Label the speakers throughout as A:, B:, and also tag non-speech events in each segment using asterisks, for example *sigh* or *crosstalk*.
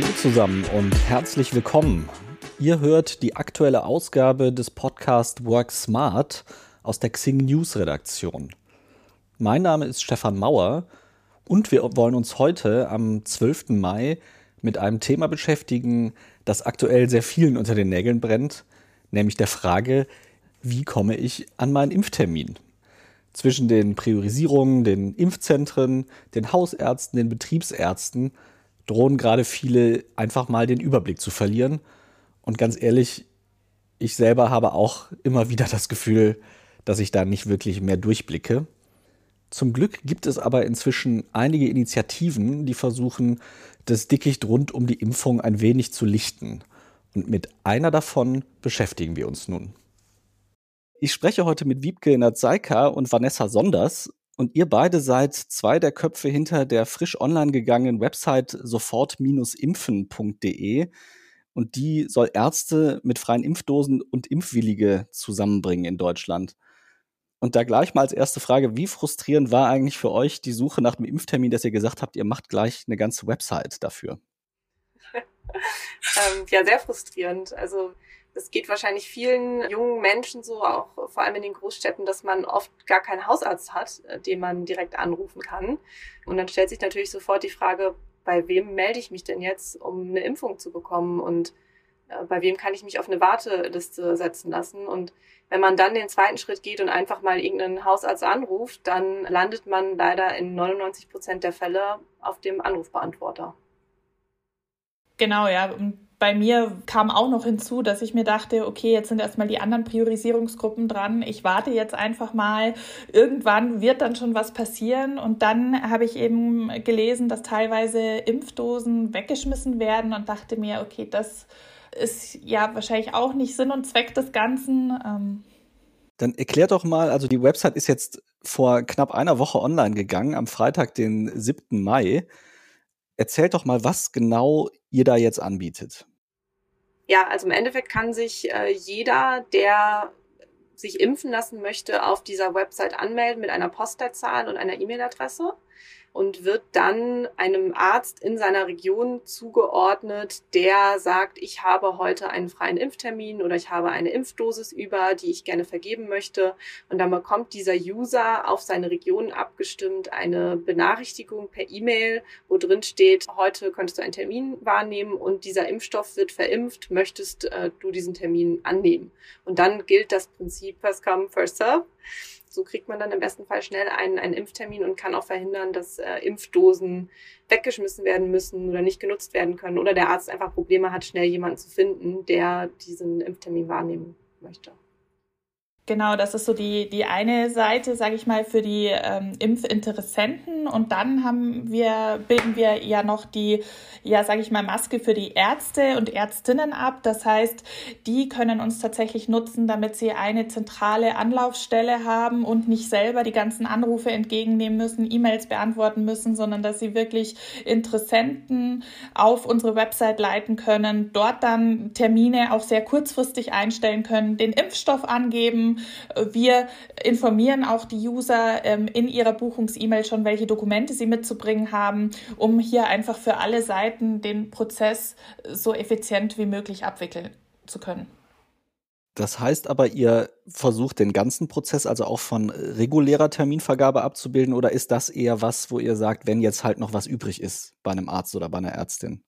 A: Hallo zusammen und herzlich willkommen. Ihr hört die aktuelle Ausgabe des Podcast Work Smart aus der Xing News Redaktion. Mein Name ist Stefan Mauer und wir wollen uns heute am 12. Mai mit einem Thema beschäftigen, das aktuell sehr vielen unter den Nägeln brennt, nämlich der Frage, wie komme ich an meinen Impftermin? Zwischen den Priorisierungen, den Impfzentren, den Hausärzten, den Betriebsärzten drohen gerade viele einfach mal den Überblick zu verlieren. Und ganz ehrlich, ich selber habe auch immer wieder das Gefühl, dass ich da nicht wirklich mehr durchblicke. Zum Glück gibt es aber inzwischen einige Initiativen, die versuchen, das Dickicht rund um die Impfung ein wenig zu lichten. Und mit einer davon beschäftigen wir uns nun. Ich spreche heute mit Wiebke Nadzeika und Vanessa Sonders und ihr beide seid zwei der Köpfe hinter der frisch online gegangenen Website sofort-impfen.de. Und die soll Ärzte mit freien Impfdosen und Impfwillige zusammenbringen in Deutschland. Und da gleich mal als erste Frage, wie frustrierend war eigentlich für euch die Suche nach dem Impftermin, dass ihr gesagt habt, ihr macht gleich eine ganze Website dafür? *laughs*
B: ähm, ja, sehr frustrierend. Also es geht wahrscheinlich vielen jungen Menschen so, auch vor allem in den Großstädten, dass man oft gar keinen Hausarzt hat, äh, den man direkt anrufen kann. Und dann stellt sich natürlich sofort die Frage, bei wem melde ich mich denn jetzt, um eine Impfung zu bekommen und äh, bei wem kann ich mich auf eine Warteliste setzen lassen. Und wenn man dann den zweiten Schritt geht und einfach mal irgendeinen Hausarzt anruft, dann landet man leider in 99 Prozent der Fälle auf dem Anrufbeantworter.
C: Genau, ja. Und bei mir kam auch noch hinzu, dass ich mir dachte, okay, jetzt sind erstmal die anderen Priorisierungsgruppen dran. Ich warte jetzt einfach mal. Irgendwann wird dann schon was passieren. Und dann habe ich eben gelesen, dass teilweise Impfdosen weggeschmissen werden und dachte mir, okay, das ist ja wahrscheinlich auch nicht Sinn und Zweck des Ganzen. Ähm
A: dann erklär doch mal, also die Website ist jetzt vor knapp einer Woche online gegangen, am Freitag, den 7. Mai. Erzählt doch mal, was genau ihr da jetzt anbietet.
B: Ja, also im Endeffekt kann sich äh, jeder, der sich impfen lassen möchte, auf dieser Website anmelden mit einer Postleitzahl und einer E-Mail-Adresse und wird dann einem Arzt in seiner Region zugeordnet, der sagt, ich habe heute einen freien Impftermin oder ich habe eine Impfdosis über, die ich gerne vergeben möchte. Und dann bekommt dieser User auf seine Region abgestimmt eine Benachrichtigung per E-Mail, wo drin steht, heute könntest du einen Termin wahrnehmen und dieser Impfstoff wird verimpft, möchtest äh, du diesen Termin annehmen? Und dann gilt das Prinzip First Come, First Serve. So kriegt man dann im besten Fall schnell einen, einen Impftermin und kann auch verhindern, dass äh, Impfdosen weggeschmissen werden müssen oder nicht genutzt werden können oder der Arzt einfach Probleme hat, schnell jemanden zu finden, der diesen Impftermin wahrnehmen möchte.
C: Genau, das ist so die, die eine Seite, sage ich mal, für die ähm, Impfinteressenten. Und dann haben wir, bilden wir ja noch die, ja, sage ich mal, Maske für die Ärzte und Ärztinnen ab. Das heißt, die können uns tatsächlich nutzen, damit sie eine zentrale Anlaufstelle haben und nicht selber die ganzen Anrufe entgegennehmen müssen, E-Mails beantworten müssen, sondern dass sie wirklich Interessenten auf unsere Website leiten können, dort dann Termine auch sehr kurzfristig einstellen können, den Impfstoff angeben wir informieren auch die User ähm, in ihrer Buchungs-E-Mail schon, welche Dokumente sie mitzubringen haben, um hier einfach für alle Seiten den Prozess so effizient wie möglich abwickeln zu können.
A: Das heißt aber, ihr versucht den ganzen Prozess also auch von regulärer Terminvergabe abzubilden oder ist das eher was, wo ihr sagt, wenn jetzt halt noch was übrig ist bei einem Arzt oder bei einer Ärztin?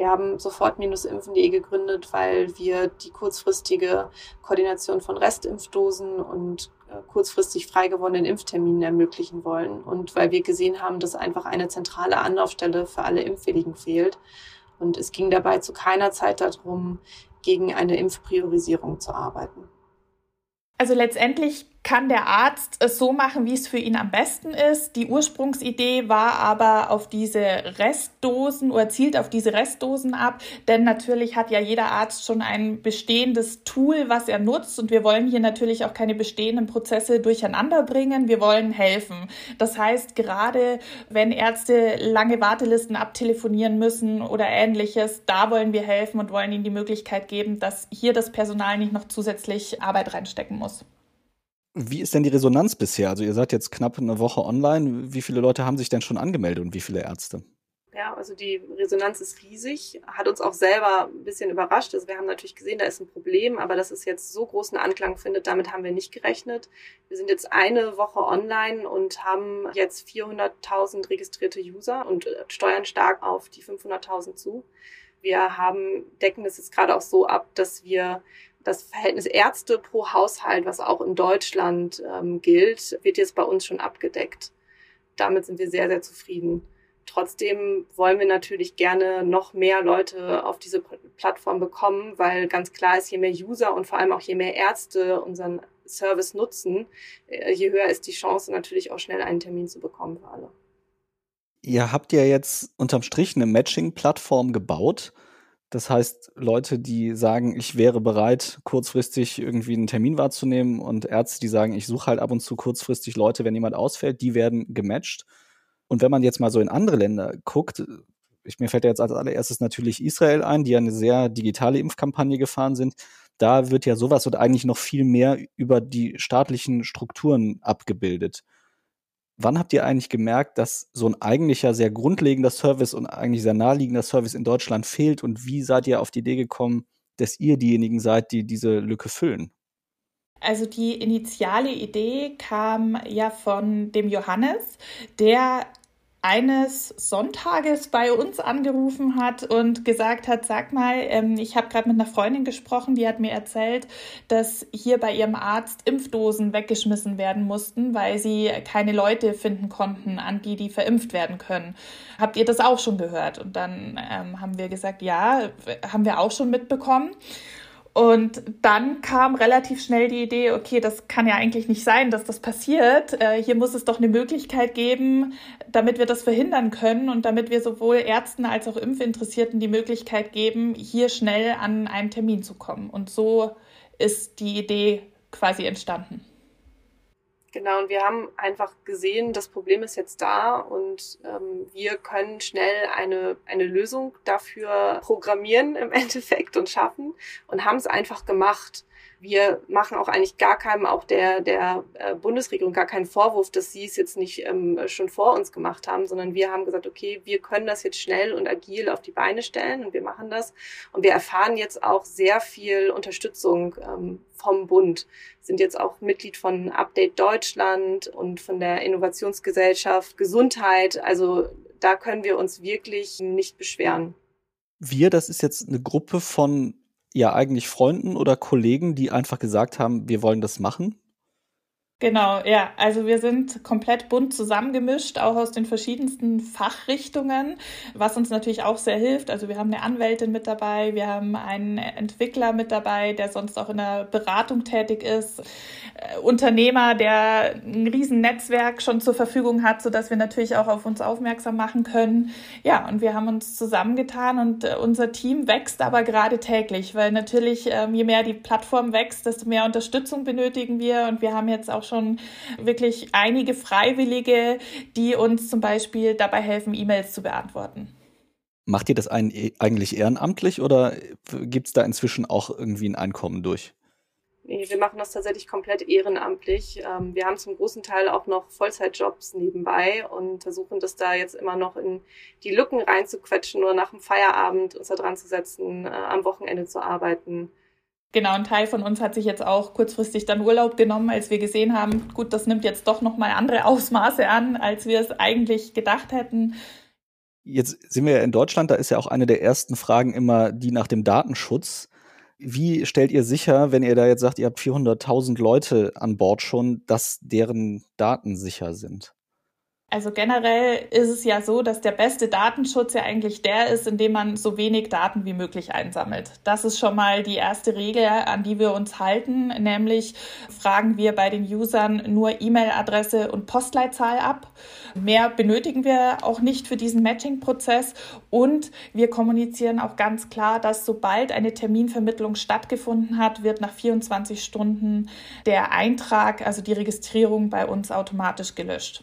B: Wir haben sofort-impfen.de gegründet, weil wir die kurzfristige Koordination von Restimpfdosen und äh, kurzfristig frei gewordenen Impfterminen ermöglichen wollen und weil wir gesehen haben, dass einfach eine zentrale Anlaufstelle für alle Impfwilligen fehlt. Und es ging dabei zu keiner Zeit darum, gegen eine Impfpriorisierung zu arbeiten.
C: Also letztendlich kann der Arzt es so machen, wie es für ihn am besten ist. Die Ursprungsidee war aber auf diese Restdosen oder zielt auf diese Restdosen ab, denn natürlich hat ja jeder Arzt schon ein bestehendes Tool, was er nutzt und wir wollen hier natürlich auch keine bestehenden Prozesse durcheinander bringen. Wir wollen helfen. Das heißt, gerade wenn Ärzte lange Wartelisten abtelefonieren müssen oder ähnliches, da wollen wir helfen und wollen ihnen die Möglichkeit geben, dass hier das Personal nicht noch zusätzlich Arbeit reinstecken muss.
A: Wie ist denn die Resonanz bisher? Also ihr seid jetzt knapp eine Woche online. Wie viele Leute haben sich denn schon angemeldet und wie viele Ärzte?
B: Ja, also die Resonanz ist riesig, hat uns auch selber ein bisschen überrascht. Also wir haben natürlich gesehen, da ist ein Problem, aber dass es jetzt so großen Anklang findet, damit haben wir nicht gerechnet. Wir sind jetzt eine Woche online und haben jetzt 400.000 registrierte User und äh, steuern stark auf die 500.000 zu. Wir haben, decken es jetzt gerade auch so ab, dass wir das Verhältnis Ärzte pro Haushalt, was auch in Deutschland ähm, gilt, wird jetzt bei uns schon abgedeckt. Damit sind wir sehr, sehr zufrieden. Trotzdem wollen wir natürlich gerne noch mehr Leute auf diese Plattform bekommen, weil ganz klar ist, je mehr User und vor allem auch je mehr Ärzte unseren Service nutzen, äh, je höher ist die Chance natürlich auch schnell einen Termin zu bekommen für alle.
A: Ihr habt ja jetzt unterm Strich eine Matching-Plattform gebaut. Das heißt, Leute, die sagen, ich wäre bereit, kurzfristig irgendwie einen Termin wahrzunehmen und Ärzte, die sagen, ich suche halt ab und zu kurzfristig Leute, wenn jemand ausfällt, die werden gematcht. Und wenn man jetzt mal so in andere Länder guckt, ich, mir fällt ja jetzt als allererstes natürlich Israel ein, die ja eine sehr digitale Impfkampagne gefahren sind. Da wird ja sowas und eigentlich noch viel mehr über die staatlichen Strukturen abgebildet. Wann habt ihr eigentlich gemerkt, dass so ein eigentlicher sehr grundlegender Service und eigentlich sehr naheliegender Service in Deutschland fehlt und wie seid ihr auf die Idee gekommen, dass ihr diejenigen seid, die diese Lücke füllen?
C: Also die initiale Idee kam ja von dem Johannes, der eines Sonntages bei uns angerufen hat und gesagt hat, sag mal, ähm, ich habe gerade mit einer Freundin gesprochen, die hat mir erzählt, dass hier bei ihrem Arzt Impfdosen weggeschmissen werden mussten, weil sie keine Leute finden konnten, an die die verimpft werden können. Habt ihr das auch schon gehört? Und dann ähm, haben wir gesagt, ja, haben wir auch schon mitbekommen. Und dann kam relativ schnell die Idee, okay, das kann ja eigentlich nicht sein, dass das passiert. Äh, hier muss es doch eine Möglichkeit geben, damit wir das verhindern können und damit wir sowohl Ärzten als auch Impfinteressierten die Möglichkeit geben, hier schnell an einen Termin zu kommen. Und so ist die Idee quasi entstanden.
B: Genau, und wir haben einfach gesehen, das Problem ist jetzt da und ähm, wir können schnell eine, eine Lösung dafür programmieren im *laughs* Endeffekt und schaffen und haben es einfach gemacht wir machen auch eigentlich gar keinem, auch der, der äh, Bundesregierung, gar keinen Vorwurf, dass sie es jetzt nicht ähm, schon vor uns gemacht haben, sondern wir haben gesagt, okay, wir können das jetzt schnell und agil auf die Beine stellen und wir machen das. Und wir erfahren jetzt auch sehr viel Unterstützung ähm, vom Bund, sind jetzt auch Mitglied von Update Deutschland und von der Innovationsgesellschaft Gesundheit. Also da können wir uns wirklich nicht beschweren.
A: Wir, das ist jetzt eine Gruppe von ja eigentlich Freunden oder Kollegen, die einfach gesagt haben, wir wollen das machen?
C: Genau, ja. Also wir sind komplett bunt zusammengemischt, auch aus den verschiedensten Fachrichtungen, was uns natürlich auch sehr hilft. Also wir haben eine Anwältin mit dabei, wir haben einen Entwickler mit dabei, der sonst auch in der Beratung tätig ist, äh, Unternehmer, der ein riesen Netzwerk schon zur Verfügung hat, so dass wir natürlich auch auf uns aufmerksam machen können. Ja, und wir haben uns zusammengetan und äh, unser Team wächst aber gerade täglich, weil natürlich ähm, je mehr die Plattform wächst, desto mehr Unterstützung benötigen wir und wir haben jetzt auch schon wirklich einige Freiwillige, die uns zum Beispiel dabei helfen, E-Mails zu beantworten.
A: Macht ihr das eigentlich ehrenamtlich oder gibt es da inzwischen auch irgendwie ein Einkommen durch?
B: Nee, wir machen das tatsächlich komplett ehrenamtlich. Ähm, wir haben zum großen Teil auch noch Vollzeitjobs nebenbei und versuchen das da jetzt immer noch in die Lücken reinzuquetschen oder nach dem Feierabend uns da dran zu setzen, äh, am Wochenende zu arbeiten.
C: Genau, ein Teil von uns hat sich jetzt auch kurzfristig dann Urlaub genommen, als wir gesehen haben, gut, das nimmt jetzt doch nochmal andere Ausmaße an, als wir es eigentlich gedacht hätten.
A: Jetzt sind wir ja in Deutschland, da ist ja auch eine der ersten Fragen immer die nach dem Datenschutz. Wie stellt ihr sicher, wenn ihr da jetzt sagt, ihr habt 400.000 Leute an Bord schon, dass deren Daten sicher sind?
C: Also generell ist es ja so, dass der beste Datenschutz ja eigentlich der ist, indem man so wenig Daten wie möglich einsammelt. Das ist schon mal die erste Regel, an die wir uns halten, nämlich fragen wir bei den Usern nur E-Mail-Adresse und Postleitzahl ab. Mehr benötigen wir auch nicht für diesen Matching-Prozess und wir kommunizieren auch ganz klar, dass sobald eine Terminvermittlung stattgefunden hat, wird nach 24 Stunden der Eintrag, also die Registrierung bei uns automatisch gelöscht.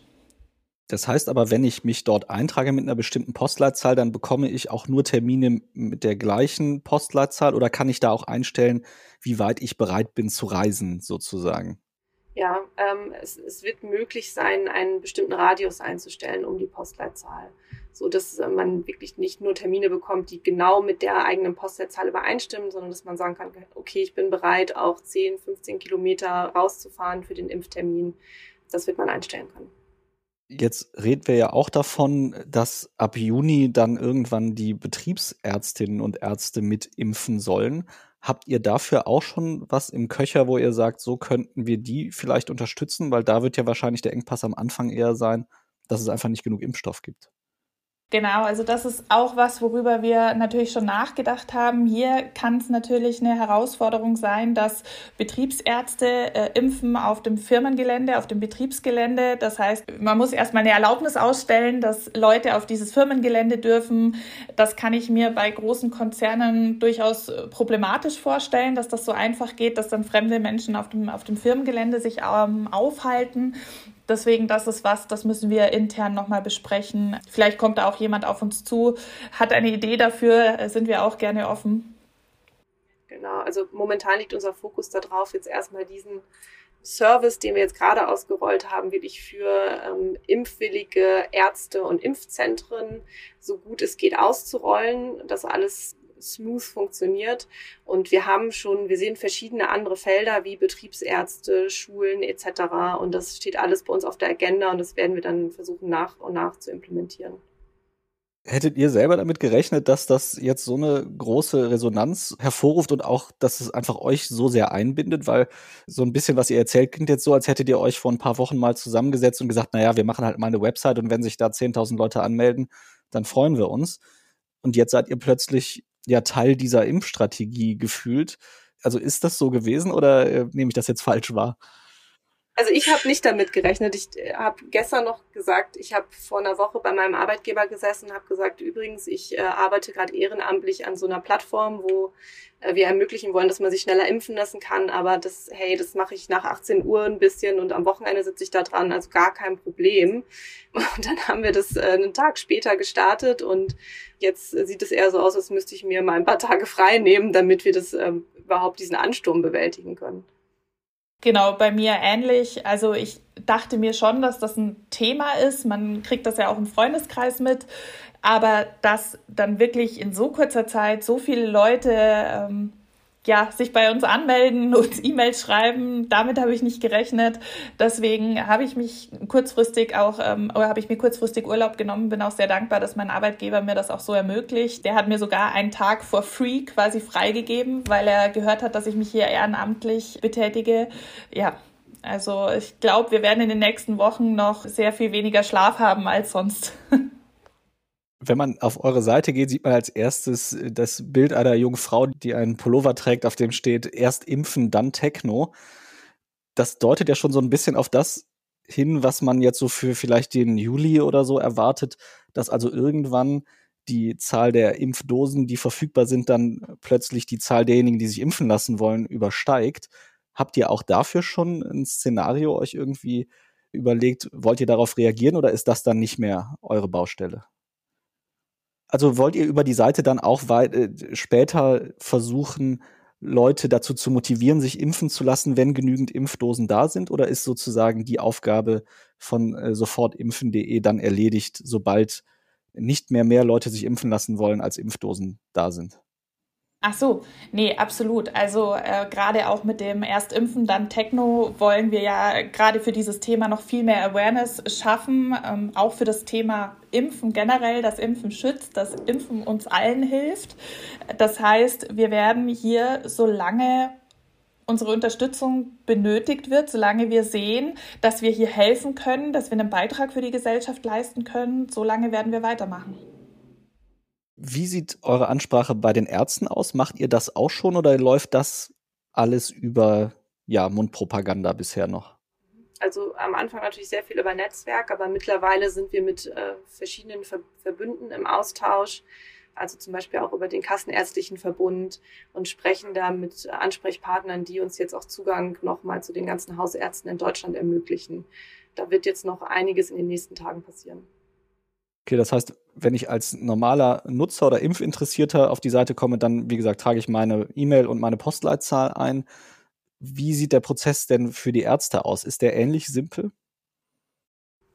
A: Das heißt aber, wenn ich mich dort eintrage mit einer bestimmten Postleitzahl, dann bekomme ich auch nur Termine mit der gleichen Postleitzahl oder kann ich da auch einstellen, wie weit ich bereit bin zu reisen, sozusagen?
B: Ja, ähm, es, es wird möglich sein, einen bestimmten Radius einzustellen um die Postleitzahl, so dass äh, man wirklich nicht nur Termine bekommt, die genau mit der eigenen Postleitzahl übereinstimmen, sondern dass man sagen kann, okay, ich bin bereit, auch 10, 15 Kilometer rauszufahren für den Impftermin. Das wird man einstellen können.
A: Jetzt reden wir ja auch davon, dass ab Juni dann irgendwann die Betriebsärztinnen und Ärzte mitimpfen sollen. Habt ihr dafür auch schon was im Köcher, wo ihr sagt, so könnten wir die vielleicht unterstützen? Weil da wird ja wahrscheinlich der Engpass am Anfang eher sein, dass es einfach nicht genug Impfstoff gibt.
C: Genau, also das ist auch was, worüber wir natürlich schon nachgedacht haben. Hier kann es natürlich eine Herausforderung sein, dass Betriebsärzte äh, impfen auf dem Firmengelände, auf dem Betriebsgelände. Das heißt, man muss erstmal eine Erlaubnis ausstellen, dass Leute auf dieses Firmengelände dürfen. Das kann ich mir bei großen Konzernen durchaus äh, problematisch vorstellen, dass das so einfach geht, dass dann fremde Menschen auf dem, auf dem Firmengelände sich ähm, aufhalten. Deswegen, das ist was, das müssen wir intern nochmal besprechen. Vielleicht kommt da auch jemand auf uns zu, hat eine Idee dafür, äh, sind wir auch gerne offen.
B: Genau, also momentan liegt unser Fokus darauf, jetzt erstmal diesen Service, den wir jetzt gerade ausgerollt haben, wirklich für ähm, impfwillige Ärzte und Impfzentren so gut es geht auszurollen, dass alles smooth funktioniert. Und wir haben schon, wir sehen verschiedene andere Felder wie Betriebsärzte, Schulen etc. Und das steht alles bei uns auf der Agenda und das werden wir dann versuchen nach und nach zu implementieren.
A: Hättet ihr selber damit gerechnet, dass das jetzt so eine große Resonanz hervorruft und auch, dass es einfach euch so sehr einbindet? Weil so ein bisschen, was ihr erzählt, klingt jetzt so, als hättet ihr euch vor ein paar Wochen mal zusammengesetzt und gesagt, naja, wir machen halt mal eine Website und wenn sich da 10.000 Leute anmelden, dann freuen wir uns. Und jetzt seid ihr plötzlich ja Teil dieser Impfstrategie gefühlt. Also ist das so gewesen oder äh, nehme ich das jetzt falsch wahr?
B: Also ich habe nicht damit gerechnet. Ich äh, habe gestern noch gesagt, ich habe vor einer Woche bei meinem Arbeitgeber gesessen und habe gesagt, übrigens, ich äh, arbeite gerade ehrenamtlich an so einer Plattform, wo äh, wir ermöglichen wollen, dass man sich schneller impfen lassen kann. Aber das, hey, das mache ich nach 18 Uhr ein bisschen und am Wochenende sitze ich da dran, also gar kein Problem. *laughs* Und dann haben wir das äh, einen Tag später gestartet und jetzt sieht es eher so aus, als müsste ich mir mal ein paar Tage frei nehmen, damit wir das ähm, überhaupt diesen Ansturm bewältigen können.
C: Genau, bei mir ähnlich. Also ich dachte mir schon, dass das ein Thema ist. Man kriegt das ja auch im Freundeskreis mit. Aber dass dann wirklich in so kurzer Zeit so viele Leute ähm, ja, sich bei uns anmelden, *laughs* uns E-Mails schreiben. Damit habe ich nicht gerechnet. Deswegen habe ich mich kurzfristig auch, ähm, oder habe ich mir kurzfristig Urlaub genommen. Bin auch sehr dankbar, dass mein Arbeitgeber mir das auch so ermöglicht. Der hat mir sogar einen Tag for free quasi freigegeben, weil er gehört hat, dass ich mich hier ehrenamtlich betätige. Ja, also ich glaube, wir werden in den nächsten Wochen noch sehr viel weniger Schlaf haben als sonst. *laughs*
A: Wenn man auf eure Seite geht, sieht man als erstes äh, das Bild einer jungen Frau, die einen Pullover trägt, auf dem steht erst impfen, dann Techno. Das deutet ja schon so ein bisschen auf das hin, was man jetzt so für vielleicht den Juli oder so erwartet, dass also irgendwann die Zahl der Impfdosen, die verfügbar sind, dann plötzlich die Zahl derjenigen, die sich impfen lassen wollen, übersteigt. Habt ihr auch dafür schon ein Szenario euch irgendwie überlegt? Wollt ihr darauf reagieren oder ist das dann nicht mehr eure Baustelle? Also wollt ihr über die Seite dann auch äh, später versuchen, Leute dazu zu motivieren, sich impfen zu lassen, wenn genügend Impfdosen da sind? Oder ist sozusagen die Aufgabe von äh, sofortimpfen.de dann erledigt, sobald nicht mehr mehr Leute sich impfen lassen wollen, als Impfdosen da sind?
C: Ach so, nee, absolut. Also äh, gerade auch mit dem Erstimpfen, dann Techno wollen wir ja gerade für dieses Thema noch viel mehr Awareness schaffen, ähm, auch für das Thema Impfen generell, das Impfen schützt, das Impfen uns allen hilft. Das heißt, wir werden hier, solange unsere Unterstützung benötigt wird, solange wir sehen, dass wir hier helfen können, dass wir einen Beitrag für die Gesellschaft leisten können, solange werden wir weitermachen.
A: Wie sieht eure Ansprache bei den Ärzten aus? Macht ihr das auch schon oder läuft das alles über ja, Mundpropaganda bisher noch?
B: Also am Anfang natürlich sehr viel über Netzwerk, aber mittlerweile sind wir mit äh, verschiedenen Ver Verbünden im Austausch, also zum Beispiel auch über den Kassenärztlichen Verbund und sprechen da mit Ansprechpartnern, die uns jetzt auch Zugang nochmal zu den ganzen Hausärzten in Deutschland ermöglichen. Da wird jetzt noch einiges in den nächsten Tagen passieren.
A: Okay, das heißt, wenn ich als normaler Nutzer oder Impfinteressierter auf die Seite komme, dann, wie gesagt, trage ich meine E-Mail und meine Postleitzahl ein. Wie sieht der Prozess denn für die Ärzte aus? Ist der ähnlich simpel?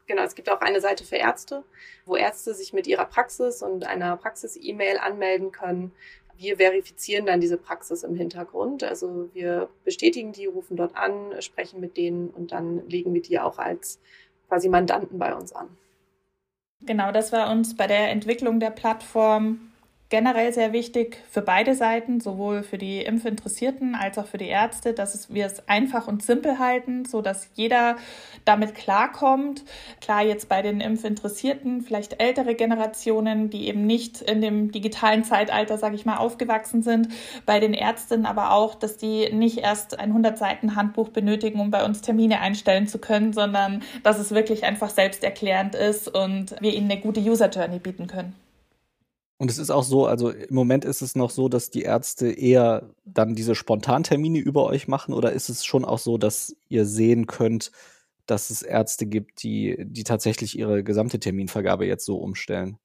B: Genau, es gibt auch eine Seite für Ärzte, wo Ärzte sich mit ihrer Praxis und einer Praxis-E-Mail anmelden können. Wir verifizieren dann diese Praxis im Hintergrund. Also wir bestätigen die, rufen dort an, sprechen mit denen und dann legen wir die auch als quasi Mandanten bei uns an.
C: Genau, das war uns bei der Entwicklung der Plattform generell sehr wichtig für beide Seiten, sowohl für die Impfinteressierten als auch für die Ärzte, dass wir es einfach und simpel halten, so dass jeder damit klarkommt. Klar, jetzt bei den Impfinteressierten, vielleicht ältere Generationen, die eben nicht in dem digitalen Zeitalter, sage ich mal, aufgewachsen sind. Bei den Ärzten aber auch, dass die nicht erst ein 100 Seiten Handbuch benötigen, um bei uns Termine einstellen zu können, sondern dass es wirklich einfach selbsterklärend ist und wir ihnen eine gute User Journey bieten können.
A: Und es ist auch so, also im Moment ist es noch so, dass die Ärzte eher dann diese Spontantermine über euch machen oder ist es schon auch so, dass ihr sehen könnt, dass es Ärzte gibt, die, die tatsächlich ihre gesamte Terminvergabe jetzt so umstellen?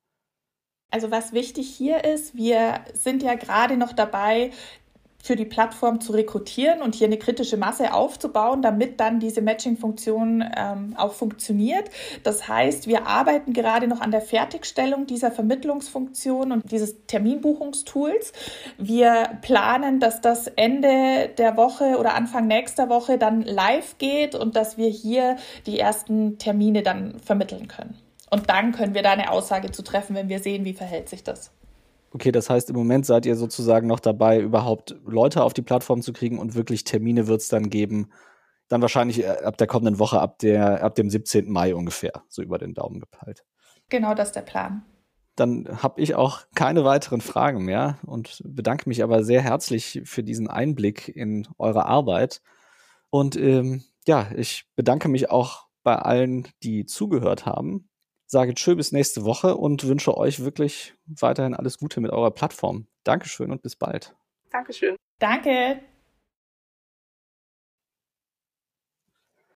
C: Also was wichtig hier ist, wir sind ja gerade noch dabei, für die Plattform zu rekrutieren und hier eine kritische Masse aufzubauen, damit dann diese Matching-Funktion ähm, auch funktioniert. Das heißt, wir arbeiten gerade noch an der Fertigstellung dieser Vermittlungsfunktion und dieses Terminbuchungstools. Wir planen, dass das Ende der Woche oder Anfang nächster Woche dann live geht und dass wir hier die ersten Termine dann vermitteln können. Und dann können wir da eine Aussage zu treffen, wenn wir sehen, wie verhält sich das.
A: Okay, das heißt, im Moment seid ihr sozusagen noch dabei, überhaupt Leute auf die Plattform zu kriegen und wirklich Termine wird es dann geben. Dann wahrscheinlich äh, ab der kommenden Woche, ab, der, ab dem 17. Mai ungefähr, so über den Daumen gepeilt.
C: Genau, das ist der Plan.
A: Dann habe ich auch keine weiteren Fragen mehr und bedanke mich aber sehr herzlich für diesen Einblick in eure Arbeit. Und ähm, ja, ich bedanke mich auch bei allen, die zugehört haben sage tschö bis nächste Woche und wünsche euch wirklich weiterhin alles Gute mit eurer Plattform. Dankeschön und bis bald.
B: Dankeschön.
C: Danke.